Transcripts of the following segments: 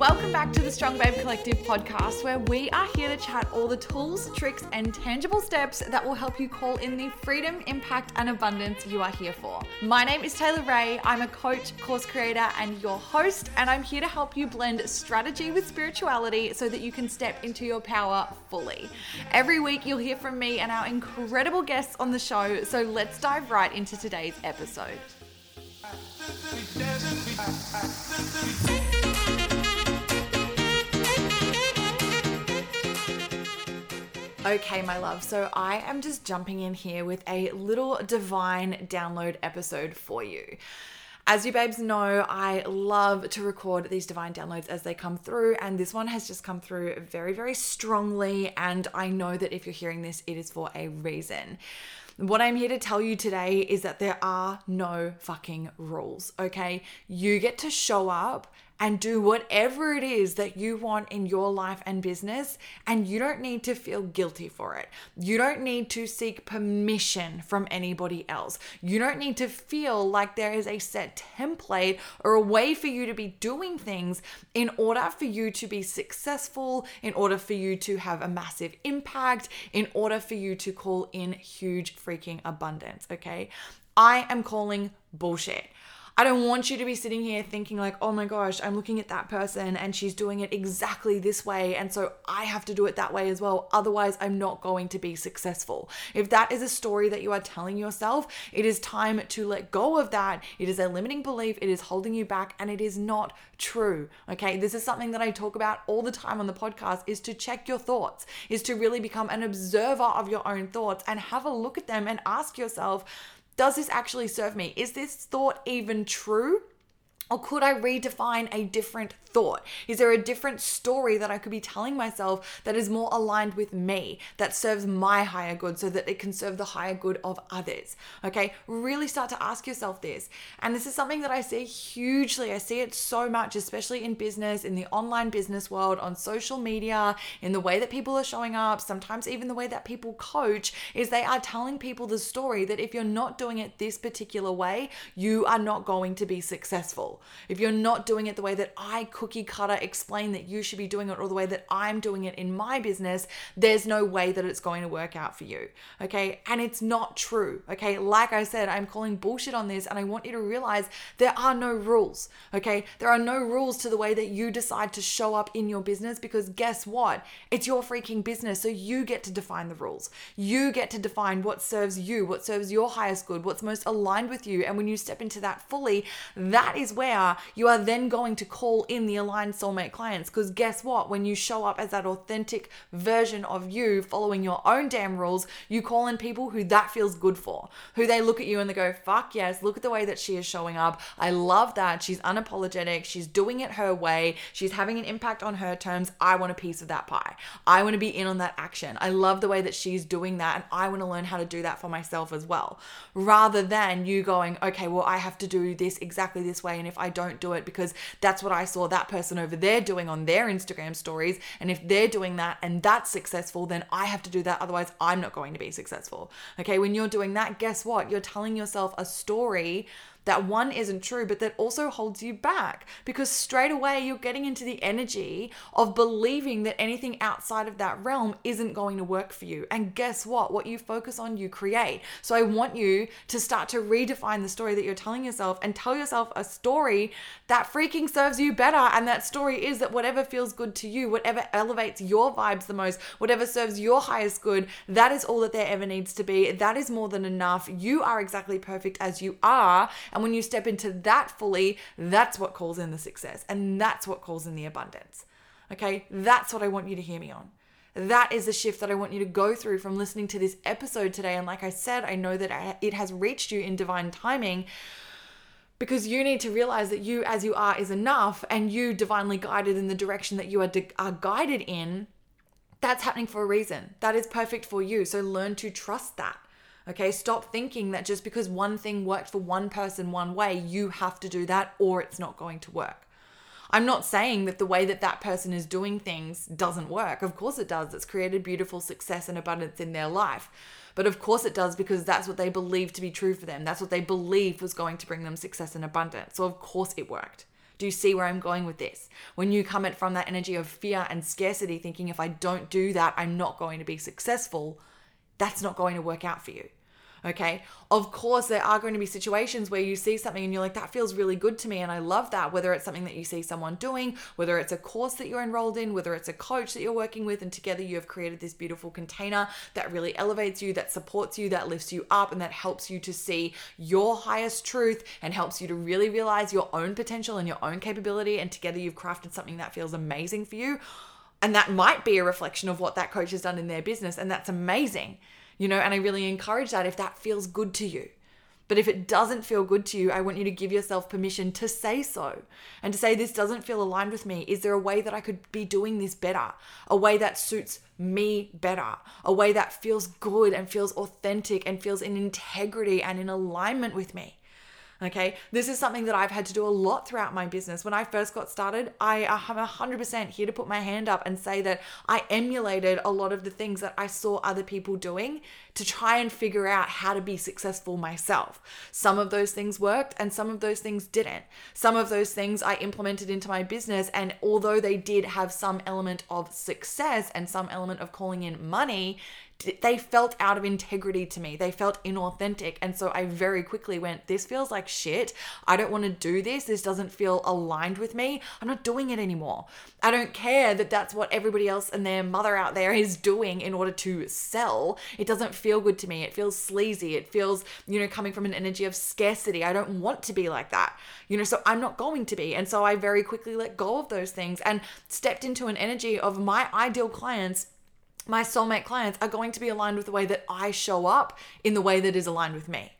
Welcome back to the Strong Babe Collective podcast, where we are here to chat all the tools, tricks, and tangible steps that will help you call in the freedom, impact, and abundance you are here for. My name is Taylor Ray. I'm a coach, course creator, and your host, and I'm here to help you blend strategy with spirituality so that you can step into your power fully. Every week, you'll hear from me and our incredible guests on the show, so let's dive right into today's episode. Okay, my love. So I am just jumping in here with a little divine download episode for you. As you babes know, I love to record these divine downloads as they come through, and this one has just come through very, very strongly. And I know that if you're hearing this, it is for a reason. What I'm here to tell you today is that there are no fucking rules, okay? You get to show up and do whatever it is that you want in your life and business. And you don't need to feel guilty for it. You don't need to seek permission from anybody else. You don't need to feel like there is a set template or a way for you to be doing things in order for you to be successful, in order for you to have a massive impact, in order for you to call in huge freaking abundance. Okay. I am calling bullshit. I don't want you to be sitting here thinking, like, oh my gosh, I'm looking at that person and she's doing it exactly this way. And so I have to do it that way as well. Otherwise, I'm not going to be successful. If that is a story that you are telling yourself, it is time to let go of that. It is a limiting belief, it is holding you back, and it is not true. Okay. This is something that I talk about all the time on the podcast is to check your thoughts, is to really become an observer of your own thoughts and have a look at them and ask yourself, does this actually serve me? Is this thought even true? Or could I redefine a different thought? Is there a different story that I could be telling myself that is more aligned with me, that serves my higher good so that it can serve the higher good of others? Okay, really start to ask yourself this. And this is something that I see hugely. I see it so much, especially in business, in the online business world, on social media, in the way that people are showing up, sometimes even the way that people coach, is they are telling people the story that if you're not doing it this particular way, you are not going to be successful. If you're not doing it the way that I cookie cutter explain that you should be doing it or the way that I'm doing it in my business, there's no way that it's going to work out for you. Okay. And it's not true. Okay. Like I said, I'm calling bullshit on this and I want you to realize there are no rules. Okay. There are no rules to the way that you decide to show up in your business because guess what? It's your freaking business. So you get to define the rules. You get to define what serves you, what serves your highest good, what's most aligned with you. And when you step into that fully, that is where you are then going to call in the aligned soulmate clients. Because guess what? When you show up as that authentic version of you, following your own damn rules, you call in people who that feels good for, who they look at you and they go, fuck yes, look at the way that she is showing up. I love that. She's unapologetic. She's doing it her way. She's having an impact on her terms. I want a piece of that pie. I want to be in on that action. I love the way that she's doing that. And I want to learn how to do that for myself as well. Rather than you going, okay, well, I have to do this exactly this way. And if I don't do it because that's what I saw that person over there doing on their Instagram stories. And if they're doing that and that's successful, then I have to do that. Otherwise, I'm not going to be successful. Okay. When you're doing that, guess what? You're telling yourself a story that one isn't true, but that also holds you back because straight away you're getting into the energy of believing that anything outside of that realm isn't going to work for you. And guess what? What you focus on, you create. So I want you to start to redefine the story that you're telling yourself and tell yourself a story that freaking serves you better. And that story is that whatever feels good to you, whatever elevates your vibes the most, whatever serves your highest good, that is all that there ever needs to be. That is more than enough. You are exactly perfect as you are. And when you step into that fully, that's what calls in the success and that's what calls in the abundance. Okay, that's what I want you to hear me on. That is the shift that I want you to go through from listening to this episode today. And like I said, I know that it has reached you in divine timing because you need to realize that you as you are is enough and you divinely guided in the direction that you are, de- are guided in that's happening for a reason that is perfect for you so learn to trust that Okay, stop thinking that just because one thing worked for one person one way, you have to do that or it's not going to work. I'm not saying that the way that that person is doing things doesn't work. Of course it does. It's created beautiful success and abundance in their life. But of course it does because that's what they believe to be true for them. That's what they believe was going to bring them success and abundance. So of course it worked. Do you see where I'm going with this? When you come at from that energy of fear and scarcity, thinking if I don't do that, I'm not going to be successful, that's not going to work out for you. Okay. Of course, there are going to be situations where you see something and you're like, that feels really good to me. And I love that. Whether it's something that you see someone doing, whether it's a course that you're enrolled in, whether it's a coach that you're working with, and together you have created this beautiful container that really elevates you, that supports you, that lifts you up, and that helps you to see your highest truth and helps you to really realize your own potential and your own capability. And together you've crafted something that feels amazing for you. And that might be a reflection of what that coach has done in their business. And that's amazing you know, and I really encourage that if that feels good to you. But if it doesn't feel good to you, I want you to give yourself permission to say so and to say, This doesn't feel aligned with me. Is there a way that I could be doing this better? A way that suits me better? A way that feels good and feels authentic and feels in integrity and in alignment with me? Okay. This is something that I've had to do a lot throughout my business. When I first got started, I uh, am 100% here to put my hand up and say that I emulated a lot of the things that I saw other people doing to try and figure out how to be successful myself. Some of those things worked and some of those things didn't. Some of those things I implemented into my business, and although they did have some element of success and some element of calling in money, they felt out of integrity to me. They felt inauthentic. And so I very quickly went, This feels like shit. I don't want to do this. This doesn't feel aligned with me. I'm not doing it anymore. I don't care that that's what everybody else and their mother out there is doing in order to sell. It doesn't feel good to me. It feels sleazy. It feels, you know, coming from an energy of scarcity. I don't want to be like that, you know, so I'm not going to be. And so I very quickly let go of those things and stepped into an energy of my ideal clients my soulmate clients are going to be aligned with the way that I show up in the way that is aligned with me.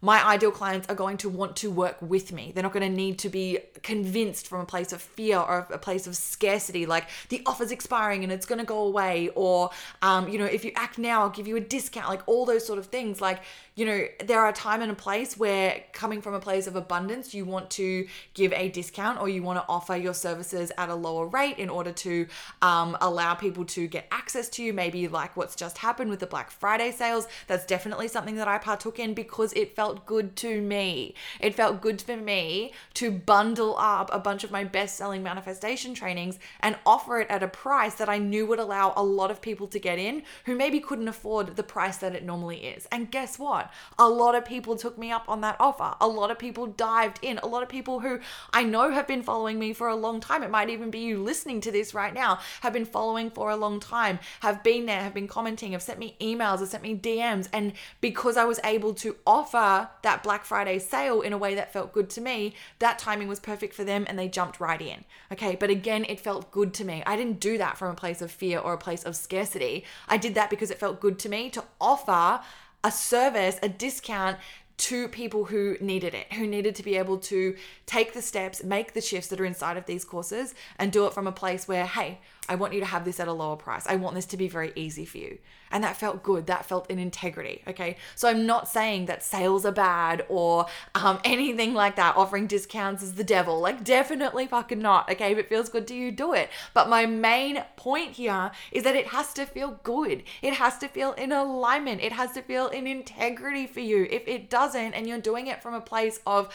My ideal clients are going to want to work with me. They're not going to need to be convinced from a place of fear or a place of scarcity, like the offer's expiring and it's going to go away, or, um, you know, if you act now, I'll give you a discount, like all those sort of things. Like, you know, there are time and a place where coming from a place of abundance, you want to give a discount or you want to offer your services at a lower rate in order to um, allow people to get access to you. Maybe like what's just happened with the Black Friday sales. That's definitely something that I partook in because it felt good to me. It felt good for me to bundle up a bunch of my best selling manifestation trainings and offer it at a price that I knew would allow a lot of people to get in who maybe couldn't afford the price that it normally is. And guess what? A lot of people took me up on that offer. A lot of people dived in. A lot of people who I know have been following me for a long time, it might even be you listening to this right now, have been following for a long time, have been there, have been commenting, have sent me emails, have sent me DMs. And because I was able to offer that Black Friday sale in a way that felt good to me, that timing was perfect for them and they jumped right in. Okay. But again, it felt good to me. I didn't do that from a place of fear or a place of scarcity. I did that because it felt good to me to offer a service, a discount to people who needed it, who needed to be able to take the steps, make the shifts that are inside of these courses, and do it from a place where, hey, I want you to have this at a lower price. I want this to be very easy for you. And that felt good. That felt in integrity. Okay. So I'm not saying that sales are bad or um, anything like that. Offering discounts is the devil. Like, definitely fucking not. Okay. If it feels good to you, do it. But my main point here is that it has to feel good. It has to feel in alignment. It has to feel in integrity for you. If it doesn't, and you're doing it from a place of,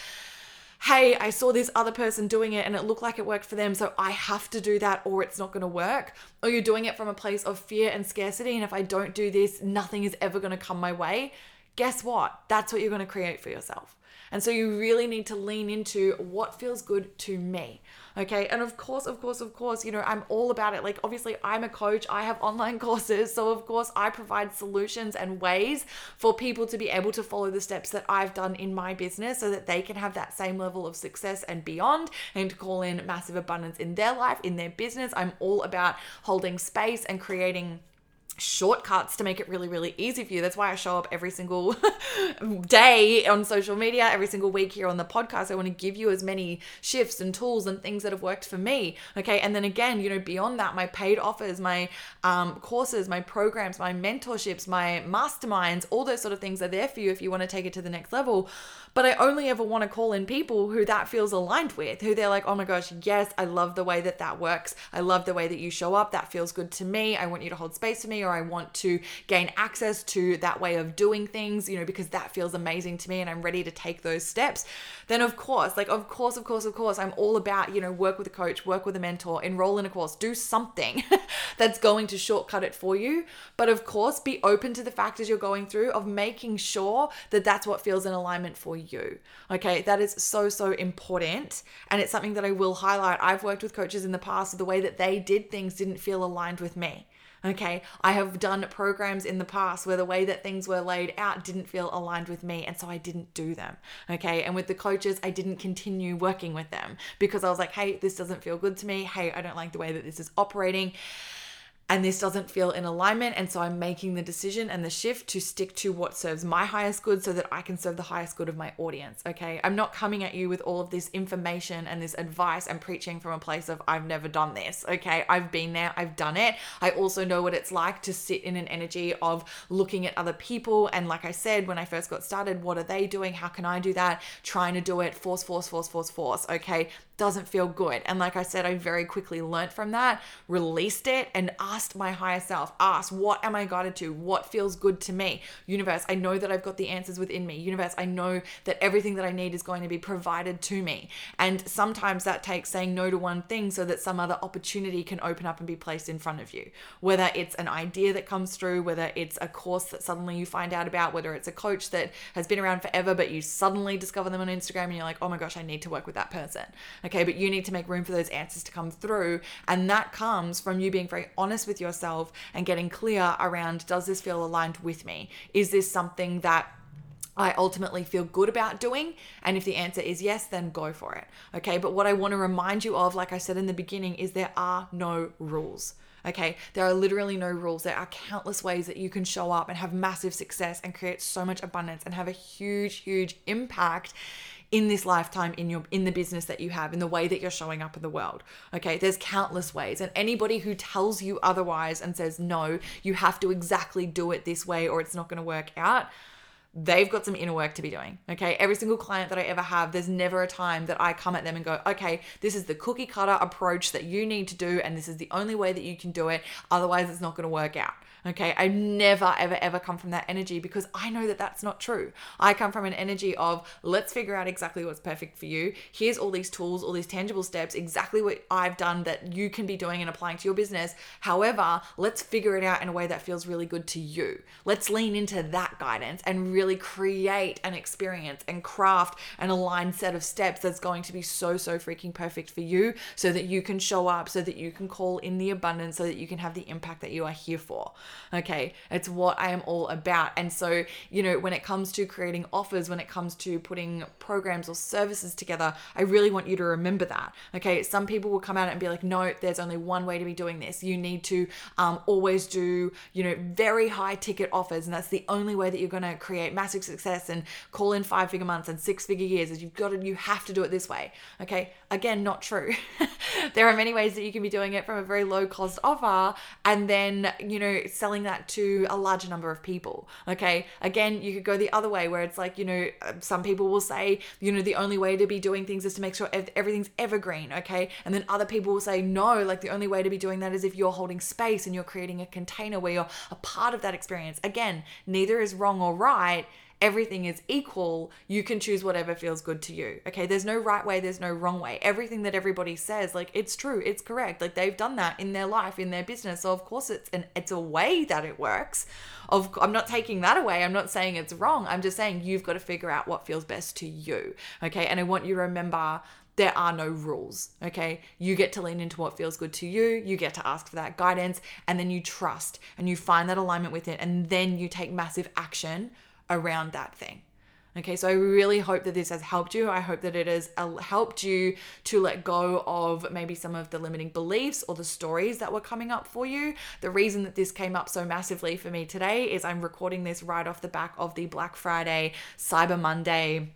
hey, I saw this other person doing it and it looked like it worked for them, so I have to do that or it's not going to work. Or you're doing it from a place of fear and scarcity, and if I don't do this, nothing is ever going to come my way. Guess what? That's what you're going to create for yourself. And so you really need to lean into what feels good to me. Okay. And of course, of course, of course, you know, I'm all about it. Like, obviously, I'm a coach, I have online courses. So, of course, I provide solutions and ways for people to be able to follow the steps that I've done in my business so that they can have that same level of success and beyond and to call in massive abundance in their life, in their business. I'm all about holding space and creating shortcuts to make it really, really easy for you. That's why I show up every single day on social media, every single week here on the podcast. I want to give you as many shifts and tools and things that have worked for me. Okay. And then again, you know, beyond that, my paid offers, my um, courses, my programs, my mentorships, my masterminds, all those sort of things are there for you if you want to take it to the next level. But I only ever want to call in people who that feels aligned with, who they're like, oh my gosh, yes, I love the way that that works. I love the way that you show up. That feels good to me. I want you to hold space for me or I want to gain access to that way of doing things, you know, because that feels amazing to me and I'm ready to take those steps, then of course, like, of course, of course, of course, I'm all about, you know, work with a coach, work with a mentor, enroll in a course, do something that's going to shortcut it for you. But of course, be open to the factors you're going through of making sure that that's what feels in alignment for you. Okay, that is so, so important. And it's something that I will highlight. I've worked with coaches in the past, the way that they did things didn't feel aligned with me. Okay, I have done programs in the past where the way that things were laid out didn't feel aligned with me, and so I didn't do them. Okay, and with the coaches, I didn't continue working with them because I was like, hey, this doesn't feel good to me. Hey, I don't like the way that this is operating and this doesn't feel in alignment. And so I'm making the decision and the shift to stick to what serves my highest good so that I can serve the highest good of my audience. Okay. I'm not coming at you with all of this information and this advice and preaching from a place of I've never done this. Okay. I've been there, I've done it. I also know what it's like to sit in an energy of looking at other people. And like I said, when I first got started, what are they doing? How can I do that? Trying to do it, force, force, force, force, force. Okay doesn't feel good. And like I said, I very quickly learned from that, released it, and asked my higher self, asked, what am I guided to? What feels good to me? Universe, I know that I've got the answers within me. Universe, I know that everything that I need is going to be provided to me. And sometimes that takes saying no to one thing so that some other opportunity can open up and be placed in front of you. Whether it's an idea that comes through, whether it's a course that suddenly you find out about, whether it's a coach that has been around forever, but you suddenly discover them on Instagram and you're like, oh my gosh, I need to work with that person. Okay, but you need to make room for those answers to come through. And that comes from you being very honest with yourself and getting clear around does this feel aligned with me? Is this something that I ultimately feel good about doing? And if the answer is yes, then go for it. Okay. But what I want to remind you of, like I said in the beginning, is there are no rules. Okay, there are literally no rules. There are countless ways that you can show up and have massive success and create so much abundance and have a huge, huge impact in this lifetime in your in the business that you have in the way that you're showing up in the world okay there's countless ways and anybody who tells you otherwise and says no you have to exactly do it this way or it's not going to work out they've got some inner work to be doing. Okay. Every single client that I ever have, there's never a time that I come at them and go, okay, this is the cookie cutter approach that you need to do, and this is the only way that you can do it. Otherwise, it's not going to work out. Okay. I never, ever, ever come from that energy because I know that that's not true. I come from an energy of let's figure out exactly what's perfect for you. Here's all these tools, all these tangible steps, exactly what I've done that you can be doing and applying to your business. However, let's figure it out in a way that feels really good to you. Let's lean into that guidance and really create an experience and craft an aligned set of steps that's going to be so, so freaking perfect for you so that you can show up, so that you can call in the abundance, so that you can have the impact that you are here for. Okay. It's what I am all about. And so, you know, when it comes to creating offers, when it comes to putting programs or services together, I really want you to remember that. Okay. Some people will come out and be like, no, there's only one way to be doing this. You need to um, always do, you know, very high ticket offers. And that's the only way that you're going to create massive success and call in five figure months and six figure years is you've got to, you have to do it this way. Okay. Again, not true. there are many ways that you can be doing it from a very low cost offer and then, you know, selling that to a larger number of people. Okay. Again, you could go the other way where it's like, you know, um, some people will say, you know, the only way to be doing things is to make sure everything's evergreen. Okay. And then other people will say, no, like the only way to be doing that is if you're holding space and you're creating a container where you're a part of that experience. Again, neither is wrong or right everything is equal, you can choose whatever feels good to you. Okay, there's no right way, there's no wrong way. Everything that everybody says, like it's true, it's correct. Like they've done that in their life, in their business. So of course it's an it's a way that it works. Of I'm not taking that away. I'm not saying it's wrong. I'm just saying you've got to figure out what feels best to you. Okay? And I want you to remember there are no rules, okay? You get to lean into what feels good to you, you get to ask for that guidance, and then you trust and you find that alignment with it, and then you take massive action around that thing. Okay, so I really hope that this has helped you. I hope that it has helped you to let go of maybe some of the limiting beliefs or the stories that were coming up for you. The reason that this came up so massively for me today is I'm recording this right off the back of the Black Friday, Cyber Monday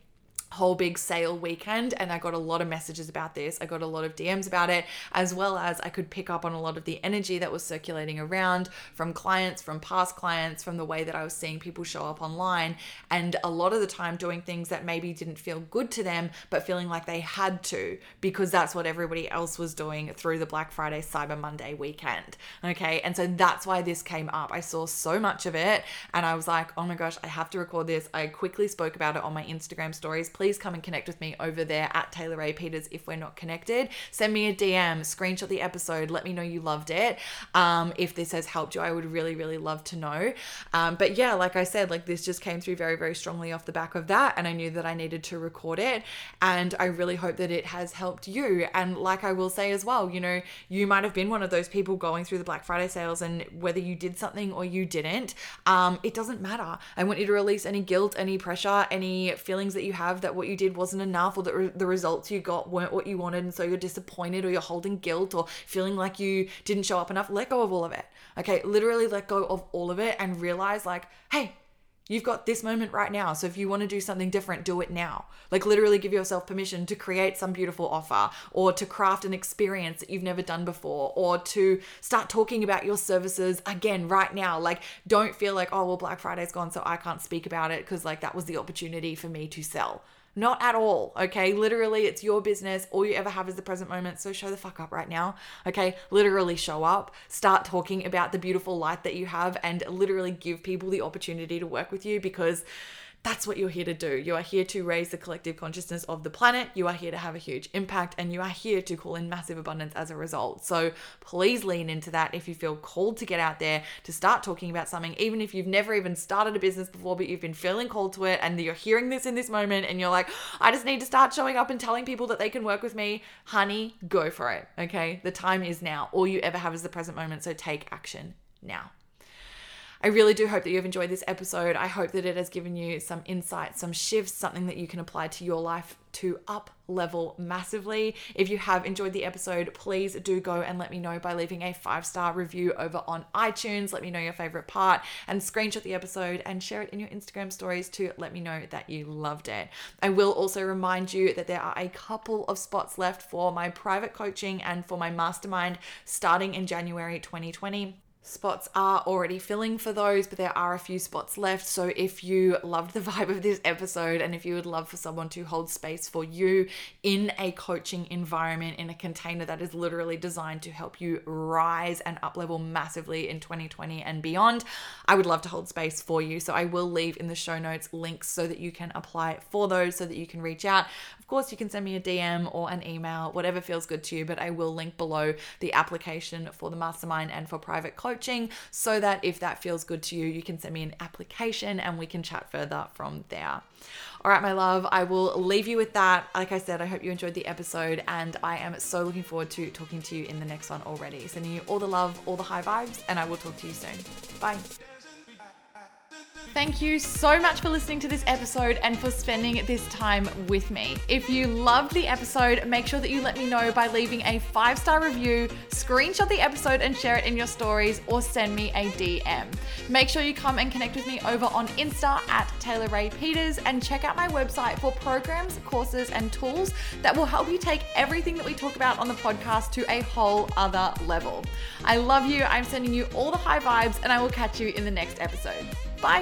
whole big sale weekend and I got a lot of messages about this. I got a lot of DMs about it, as well as I could pick up on a lot of the energy that was circulating around from clients, from past clients, from the way that I was seeing people show up online. And a lot of the time doing things that maybe didn't feel good to them, but feeling like they had to because that's what everybody else was doing through the Black Friday, Cyber Monday weekend. Okay. And so that's why this came up. I saw so much of it and I was like, oh my gosh, I have to record this. I quickly spoke about it on my Instagram stories. Please please come and connect with me over there at Taylor Ray Peters if we're not connected. Send me a DM, screenshot the episode, let me know you loved it. Um, if this has helped you, I would really, really love to know. Um, but yeah, like I said, like this just came through very, very strongly off the back of that. And I knew that I needed to record it. And I really hope that it has helped you. And like I will say as well, you know, you might have been one of those people going through the Black Friday sales, and whether you did something or you didn't, um, it doesn't matter. I want you to release any guilt, any pressure, any feelings that you have that what you did wasn't enough or that re- the results you got weren't what you wanted and so you're disappointed or you're holding guilt or feeling like you didn't show up enough let go of all of it okay literally let go of all of it and realize like hey You've got this moment right now. So if you want to do something different, do it now. Like literally give yourself permission to create some beautiful offer or to craft an experience that you've never done before or to start talking about your services again right now. Like don't feel like, oh, well, Black Friday's gone, so I can't speak about it because like that was the opportunity for me to sell. Not at all. Okay. Literally, it's your business. All you ever have is the present moment. So show the fuck up right now. Okay. Literally show up. Start talking about the beautiful light that you have and literally give people the opportunity to work with you because that's what you're here to do. You are here to raise the collective consciousness of the planet. You are here to have a huge impact and you are here to call in massive abundance as a result. So please lean into that if you feel called to get out there to start talking about something, even if you've never even started a business before, but you've been feeling called to it and you're hearing this in this moment and you're like, I just need to start showing up and telling people that they can work with me. Honey, go for it. Okay. The time is now. All you ever have is the present moment. So take action now. I really do hope that you've enjoyed this episode. I hope that it has given you some insight, some shifts, something that you can apply to your life to up level massively. If you have enjoyed the episode, please do go and let me know by leaving a five star review over on iTunes. Let me know your favorite part and screenshot the episode and share it in your Instagram stories to let me know that you loved it. I will also remind you that there are a couple of spots left for my private coaching and for my mastermind starting in January 2020. Spots are already filling for those, but there are a few spots left. So if you loved the vibe of this episode and if you would love for someone to hold space for you in a coaching environment, in a container that is literally designed to help you rise and up level massively in 2020 and beyond, I would love to hold space for you. So I will leave in the show notes links so that you can apply for those, so that you can reach out. Of course, you can send me a DM or an email, whatever feels good to you, but I will link below the application for the mastermind and for private coaching so that if that feels good to you, you can send me an application and we can chat further from there. All right, my love, I will leave you with that. Like I said, I hope you enjoyed the episode, and I am so looking forward to talking to you in the next one already. Sending you all the love, all the high vibes, and I will talk to you soon. Bye. Thank you so much for listening to this episode and for spending this time with me. If you loved the episode, make sure that you let me know by leaving a five star review, screenshot the episode and share it in your stories, or send me a DM. Make sure you come and connect with me over on Insta at Taylor Ray Peters and check out my website for programs, courses, and tools that will help you take everything that we talk about on the podcast to a whole other level. I love you. I'm sending you all the high vibes, and I will catch you in the next episode. Bye.